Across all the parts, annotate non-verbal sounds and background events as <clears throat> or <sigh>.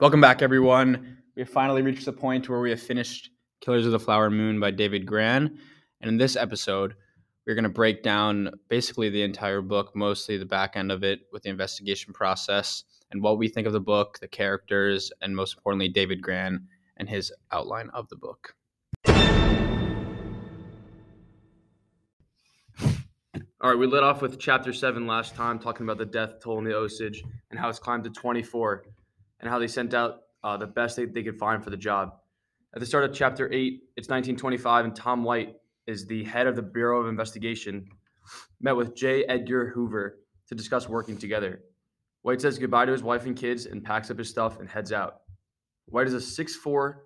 Welcome back, everyone. We have finally reached the point where we have finished Killers of the Flower Moon by David Grann. And in this episode, we're going to break down basically the entire book, mostly the back end of it with the investigation process and what we think of the book, the characters, and most importantly, David Grann and his outline of the book. All right, we lit off with chapter seven last time, talking about the death toll in the Osage and how it's climbed to 24 and how they sent out uh, the best they, they could find for the job. At the start of chapter eight, it's 1925, and Tom White is the head of the Bureau of Investigation, met with J. Edgar Hoover to discuss working together. White says goodbye to his wife and kids and packs up his stuff and heads out. White is a 6'4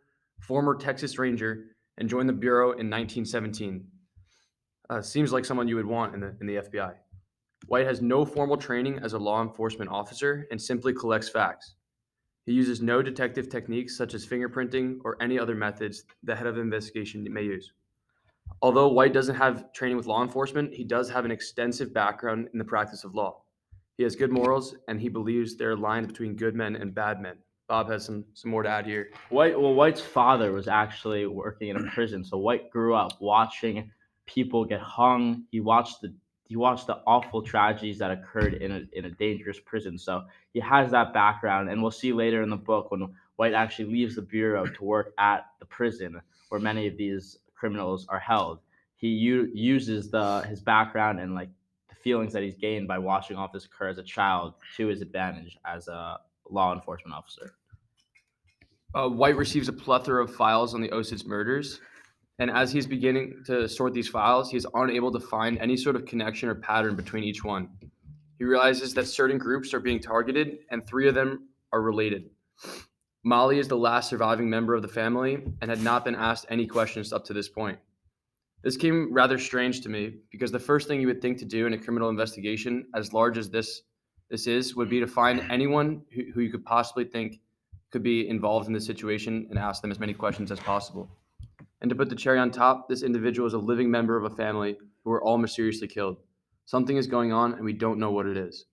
former Texas Ranger and joined the Bureau in 1917. Uh, seems like someone you would want in the, in the FBI. White has no formal training as a law enforcement officer and simply collects facts. He uses no detective techniques such as fingerprinting or any other methods the head of investigation may use. Although White doesn't have training with law enforcement, he does have an extensive background in the practice of law. He has good morals and he believes there are lines between good men and bad men. Bob has some some more to add here. White well White's father was actually working in a prison, so White grew up watching people get hung. He watched the he watched the awful tragedies that occurred in a in a dangerous prison. So he has that background, and we'll see later in the book when White actually leaves the bureau to work at the prison where many of these criminals are held. He u- uses the his background and like the feelings that he's gained by watching all this occur as a child to his advantage as a law enforcement officer. Uh, White receives a plethora of files on the Osage murders, and as he's beginning to sort these files, he's unable to find any sort of connection or pattern between each one. He realizes that certain groups are being targeted, and three of them are related. Molly is the last surviving member of the family and had not been asked any questions up to this point. This came rather strange to me because the first thing you would think to do in a criminal investigation, as large as this this is, would be to find anyone who, who you could possibly think could be involved in this situation and ask them as many questions as possible. And to put the cherry on top, this individual is a living member of a family who were all mysteriously killed. Something is going on, and we don't know what it is.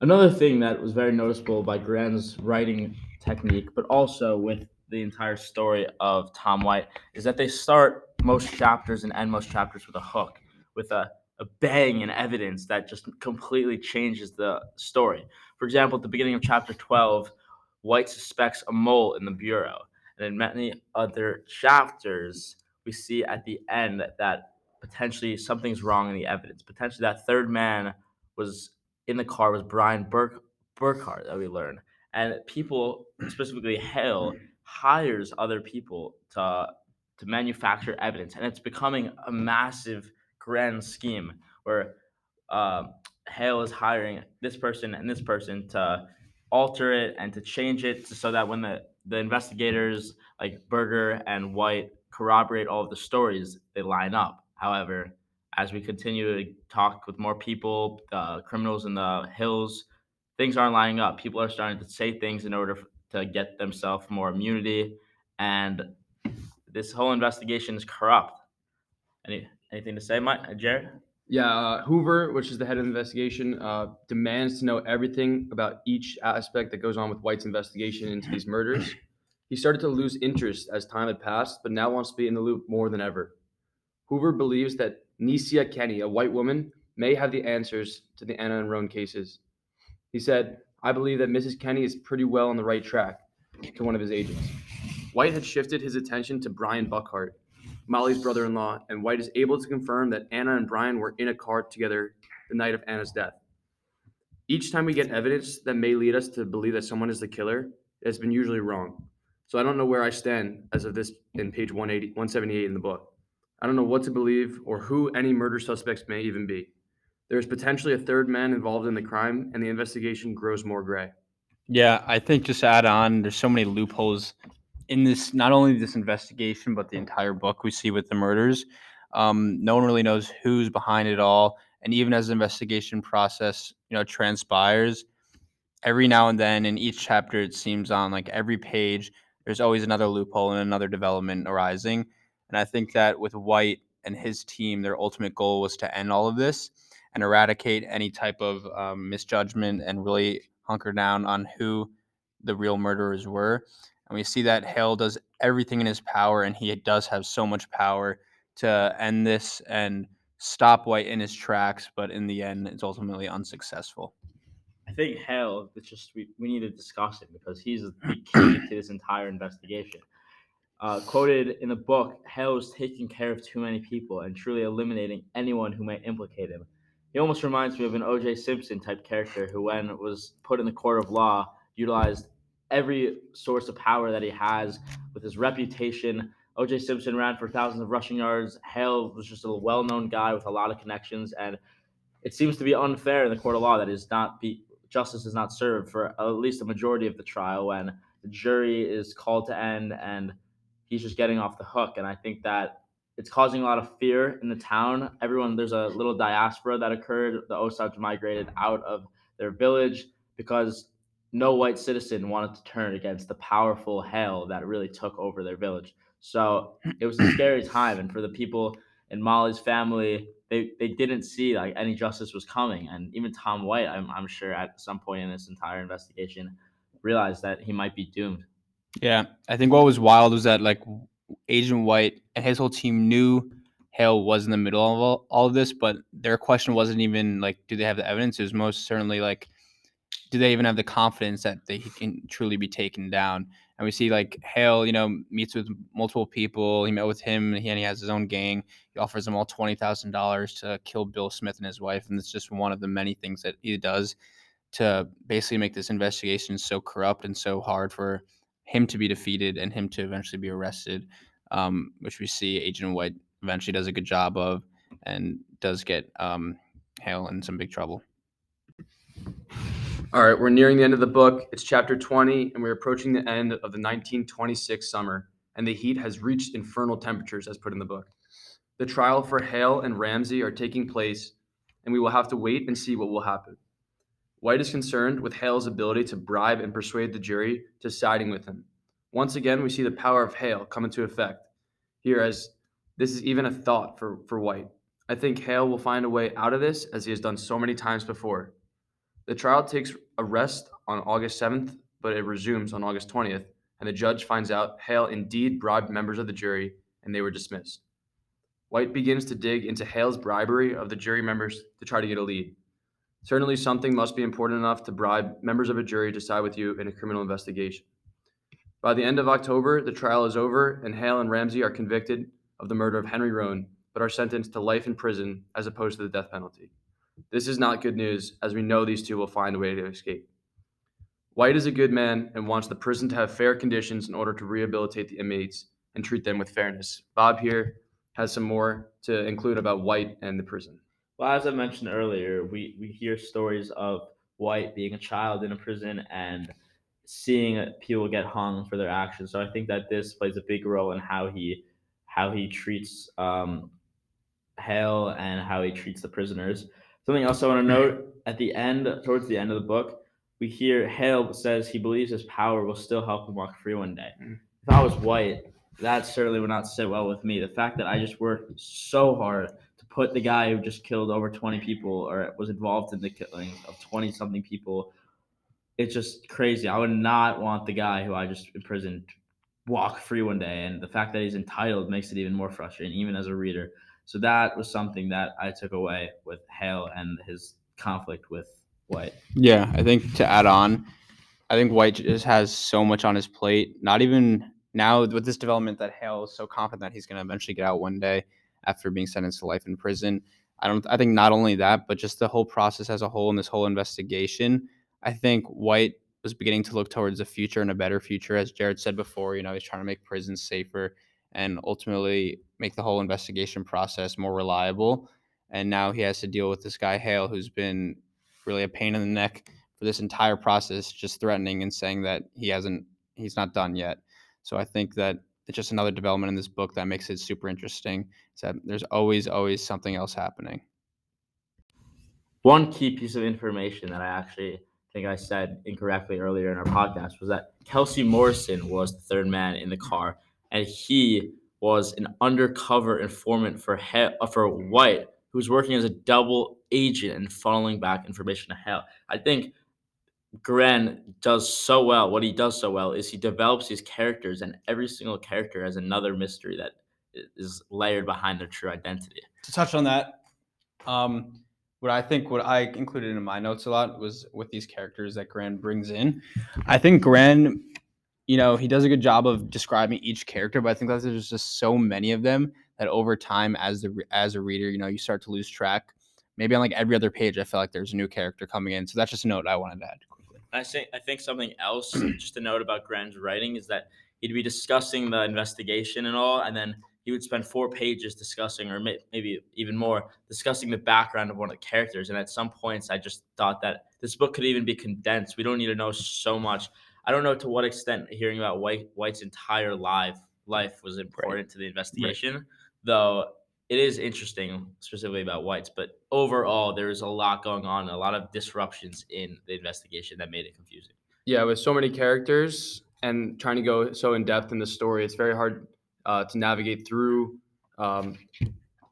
Another thing that was very noticeable by Grann's writing technique, but also with the entire story of Tom White, is that they start most chapters and end most chapters with a hook, with a, a bang in evidence that just completely changes the story. For example, at the beginning of chapter 12, White suspects a mole in the Bureau. And in many other chapters, we see at the end that, potentially something's wrong in the evidence. Potentially that third man was in the car was Brian Burk, Burkhart that we learn. And people, specifically Hale, hires other people to to manufacture evidence, and it's becoming a massive grand scheme where uh, Hale is hiring this person and this person to alter it and to change it so that when the the investigators like Burger and White corroborate all of the stories, they line up. However, as we continue to talk with more people, the criminals in the hills, things aren't lining up. People are starting to say things in order to get themselves more immunity, and this whole investigation is corrupt. Any anything to say, Mike, Jared? Yeah, uh, Hoover, which is the head of the investigation, uh, demands to know everything about each aspect that goes on with White's investigation into these murders. He started to lose interest as time had passed, but now wants to be in the loop more than ever. Hoover believes that Nesia Kenny, a white woman, may have the answers to the Anna and Roan cases. He said, I believe that Mrs. Kenny is pretty well on the right track, to one of his agents. White had shifted his attention to Brian Burkhart, Molly's brother in law, and White is able to confirm that Anna and Brian were in a car together the night of Anna's death. Each time we get evidence that may lead us to believe that someone is the killer, it has been usually wrong. So I don't know where I stand as of this in page 180, 178 in the book. I don't know what to believe or who any murder suspects may even be. There is potentially a third man involved in the crime, and the investigation grows more gray. Yeah, I think just add on, there's so many loopholes in this, not only this investigation, but the entire book we see with the murders. Um, no one really knows who's behind it all. And even as the investigation process, you know, transpires, every now and then in each chapter, it seems on like every page, there's always another loophole and another development arising. And I think that with White and his team, their ultimate goal was to end all of this and eradicate any type of um, misjudgment and really hunker down on who the real murderers were. And we see that Hale does everything in his power, and he does have so much power to end this and stop White in his tracks, but in the end, it's ultimately unsuccessful. I think Hale, it's just we, we need to discuss it because he's <clears throat> the key to this entire investigation. Uh, quoted in the book, Hale was taking care of too many people and truly eliminating anyone who might implicate him. He almost reminds me of an O.J. Simpson type character who, when was put in the court of law, utilized every source of power that he has with his reputation. O.J. Simpson ran for thousands of rushing yards. Hale was just a well-known guy with a lot of connections, and it seems to be unfair in the court of law that is not be justice is not served for at least a majority of the trial when the jury is called to end and he's just getting off the hook. And I think that it's causing a lot of fear in the town. Everyone, there's a little diaspora that occurred. The Osage migrated out of their village because no white citizen wanted to turn against the powerful Hale that really took over their village. So it was a <clears throat> scary time. And for the people in Molly's family, they, they didn't see like any justice was coming. And even Tom White, I'm, I'm sure at some point in this entire investigation, realized that he might be doomed. Yeah, I think what was wild was that like Agent White and his whole team knew Hale was in the middle of all, all of this, but their question wasn't even like, do they have the evidence? It was most certainly like, do they even have the confidence that they, he can truly be taken down? And we see like Hale, you know, meets with multiple people. He met with him, and he, and he has his own gang. He offers them all twenty thousand dollars to kill Bill Smith and his wife, and it's just one of the many things that he does to basically make this investigation so corrupt and so hard for him to be defeated and him to eventually be arrested, um, which we see Agent White eventually does a good job of and does get um, Hale in some big trouble. All right, we're nearing the end of the book. It's chapter 20, and we're approaching the end of the 1926 summer, and the heat has reached infernal temperatures, as put in the book. The trial for Hale and Ramsey are taking place, and we will have to wait and see what will happen. White is concerned with Hale's ability to bribe and persuade the jury to siding with him. Once again, we see the power of Hale come into effect here as this is even a thought for, for White. I think Hale will find a way out of this as he has done so many times before. The trial takes a rest on August 7th, but it resumes on August 20th, and the judge finds out Hale indeed bribed members of the jury and they were dismissed. White begins to dig into Hale's bribery of the jury members to try to get a lead. Certainly, something must be important enough to bribe members of a jury to side with you in a criminal investigation. By the end of October, the trial is over, and Hale and Ramsey are convicted of the murder of Henry Roan, but are sentenced to life in prison as opposed to the death penalty. This is not good news, as we know these two will find a way to escape. White is a good man and wants the prison to have fair conditions in order to rehabilitate the inmates and treat them with fairness. Bob here has some more to include about White and the prison. Well, as I mentioned earlier, we, we hear stories of White being a child in a prison and seeing people get hung for their actions. So I think that this plays a big role in how he how he treats um, Hale and how he treats the prisoners. Something else I want to note at the end, towards the end of the book, we hear Hale says he believes his power will still help him walk free one day. Mm. If I was white, that certainly would not sit well with me. The fact that I just worked so hard to put the guy who just killed over 20 people or was involved in the killing of 20 something people, it's just crazy. I would not want the guy who I just imprisoned walk free one day. And the fact that he's entitled makes it even more frustrating, even as a reader. So that was something that I took away with Hale and his conflict with White. Yeah, I think to add on, I think White just has so much on his plate. Not even now with this development that Hale is so confident that he's going to eventually get out one day after being sentenced to life in prison. I don't. I think not only that, but just the whole process as a whole and this whole investigation. I think White was beginning to look towards a future and a better future, as Jared said before. You know, he's trying to make prisons safer and ultimately make the whole investigation process more reliable. And now he has to deal with this guy Hale, who's been really a pain in the neck for this entire process, just threatening and saying that he hasn't, he's not done yet. So I think that it's just another development in this book that makes it super interesting. Is that there's always, always something else happening. One key piece of information that I actually think I said incorrectly earlier in our podcast was that Kelsey Morrison was the third man in the car and he was an undercover informant for he- uh, for White, who was working as a double agent and funneling back information to Hale. I think Gren does so well. What he does so well is he develops these characters, and every single character has another mystery that is layered behind their true identity. to touch on that, um, what I think what I included in my notes a lot was with these characters that Grann brings in. I think Grann, you know, he does a good job of describing each character, but I think that there's just so many of them that over time, as the as a reader, you know, you start to lose track. Maybe on like every other page, I feel like there's a new character coming in. So that's just a note I wanted to add quickly. I think I think something else, <clears throat> just a note about Gren's writing, is that he'd be discussing the investigation and all, and then he would spend four pages discussing, or may, maybe even more, discussing the background of one of the characters. And at some points, I just thought that this book could even be condensed. We don't need to know so much. I don't know to what extent hearing about White White's entire life life was important to the investigation, though it is interesting specifically about White's. But overall, there is a lot going on, a lot of disruptions in the investigation that made it confusing. Yeah, with so many characters and trying to go so in depth in the story, it's very hard uh, to navigate through um,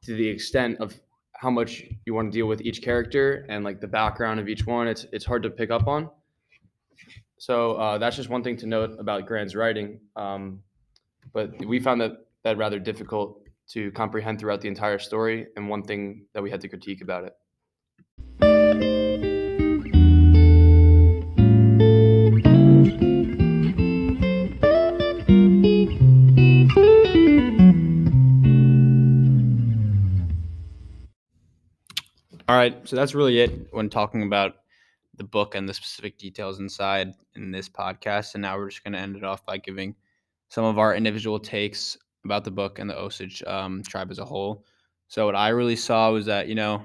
to the extent of how much you want to deal with each character and like the background of each one. It's it's hard to pick up on. So uh, that's just one thing to note about Grant's writing. Um, but we found that that rather difficult to comprehend throughout the entire story, and one thing that we had to critique about it. All right, so that's really it when talking about the book and the specific details inside in this podcast. And now we're just going to end it off by giving some of our individual takes about the book and the Osage um, tribe as a whole. So what I really saw was that you know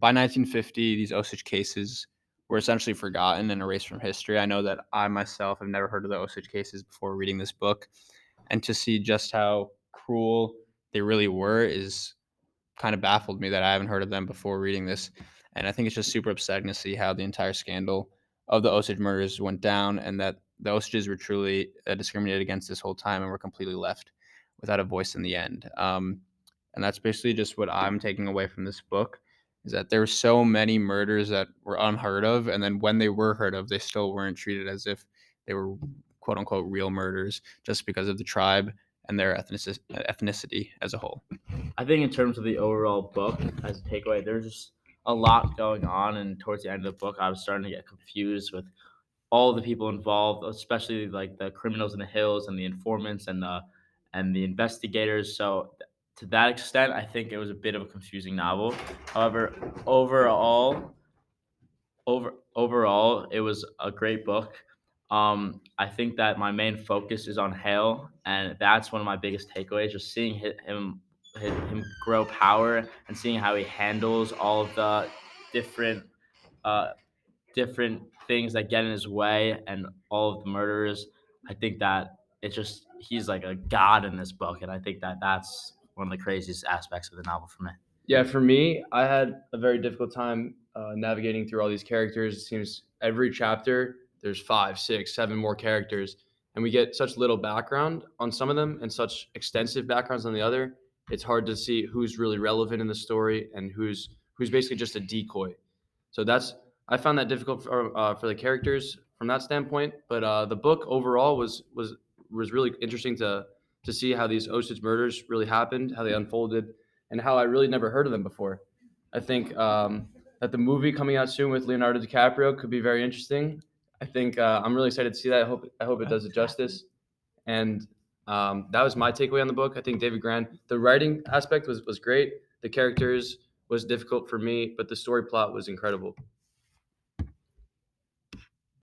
by 1950 these Osage cases were essentially forgotten and erased from history. I know that I myself have never heard of the Osage cases before reading this book, and to see just how cruel they really were is kind of baffled me that I haven't heard of them before reading this. And I think it's just super upsetting to see how the entire scandal of the Osage murders went down and that the Osages were truly uh, discriminated against this whole time and were completely left without a voice in the end. Um, and that's basically just what I'm taking away from this book is that there were so many murders that were unheard of. And then when they were heard of, they still weren't treated as if they were quote unquote real murders just because of the tribe and their ethnici- ethnicity as a whole. I think in terms of the overall book as a takeaway, there's just a lot going on, and towards the end of the book, I was starting to get confused with all the people involved, especially like the criminals in the hills and the informants and the and the investigators. So to that extent, I think it was a bit of a confusing novel. However, overall, over overall, it was a great book. Um, I think that my main focus is on Hale, and that's one of my biggest takeaways. Just seeing him him grow power and seeing how he handles all of the different uh, different things that get in his way and all of the murders. I think that it's just he's like a god in this book, and I think that that's one of the craziest aspects of the novel for me. Yeah, for me, I had a very difficult time uh, navigating through all these characters. It seems every chapter there's five, six, seven more characters, and we get such little background on some of them and such extensive backgrounds on the other. It's hard to see who's really relevant in the story and who's who's basically just a decoy. So that's I found that difficult for uh, for the characters from that standpoint. But uh, the book overall was was was really interesting to to see how these Osage murders really happened, how they unfolded, and how I really never heard of them before. I think um, that the movie coming out soon with Leonardo DiCaprio could be very interesting. I think uh, I'm really excited to see that. I hope I hope it does it justice. And um, that was my takeaway on the book. I think David Grant, the writing aspect was was great. The characters was difficult for me, but the story plot was incredible.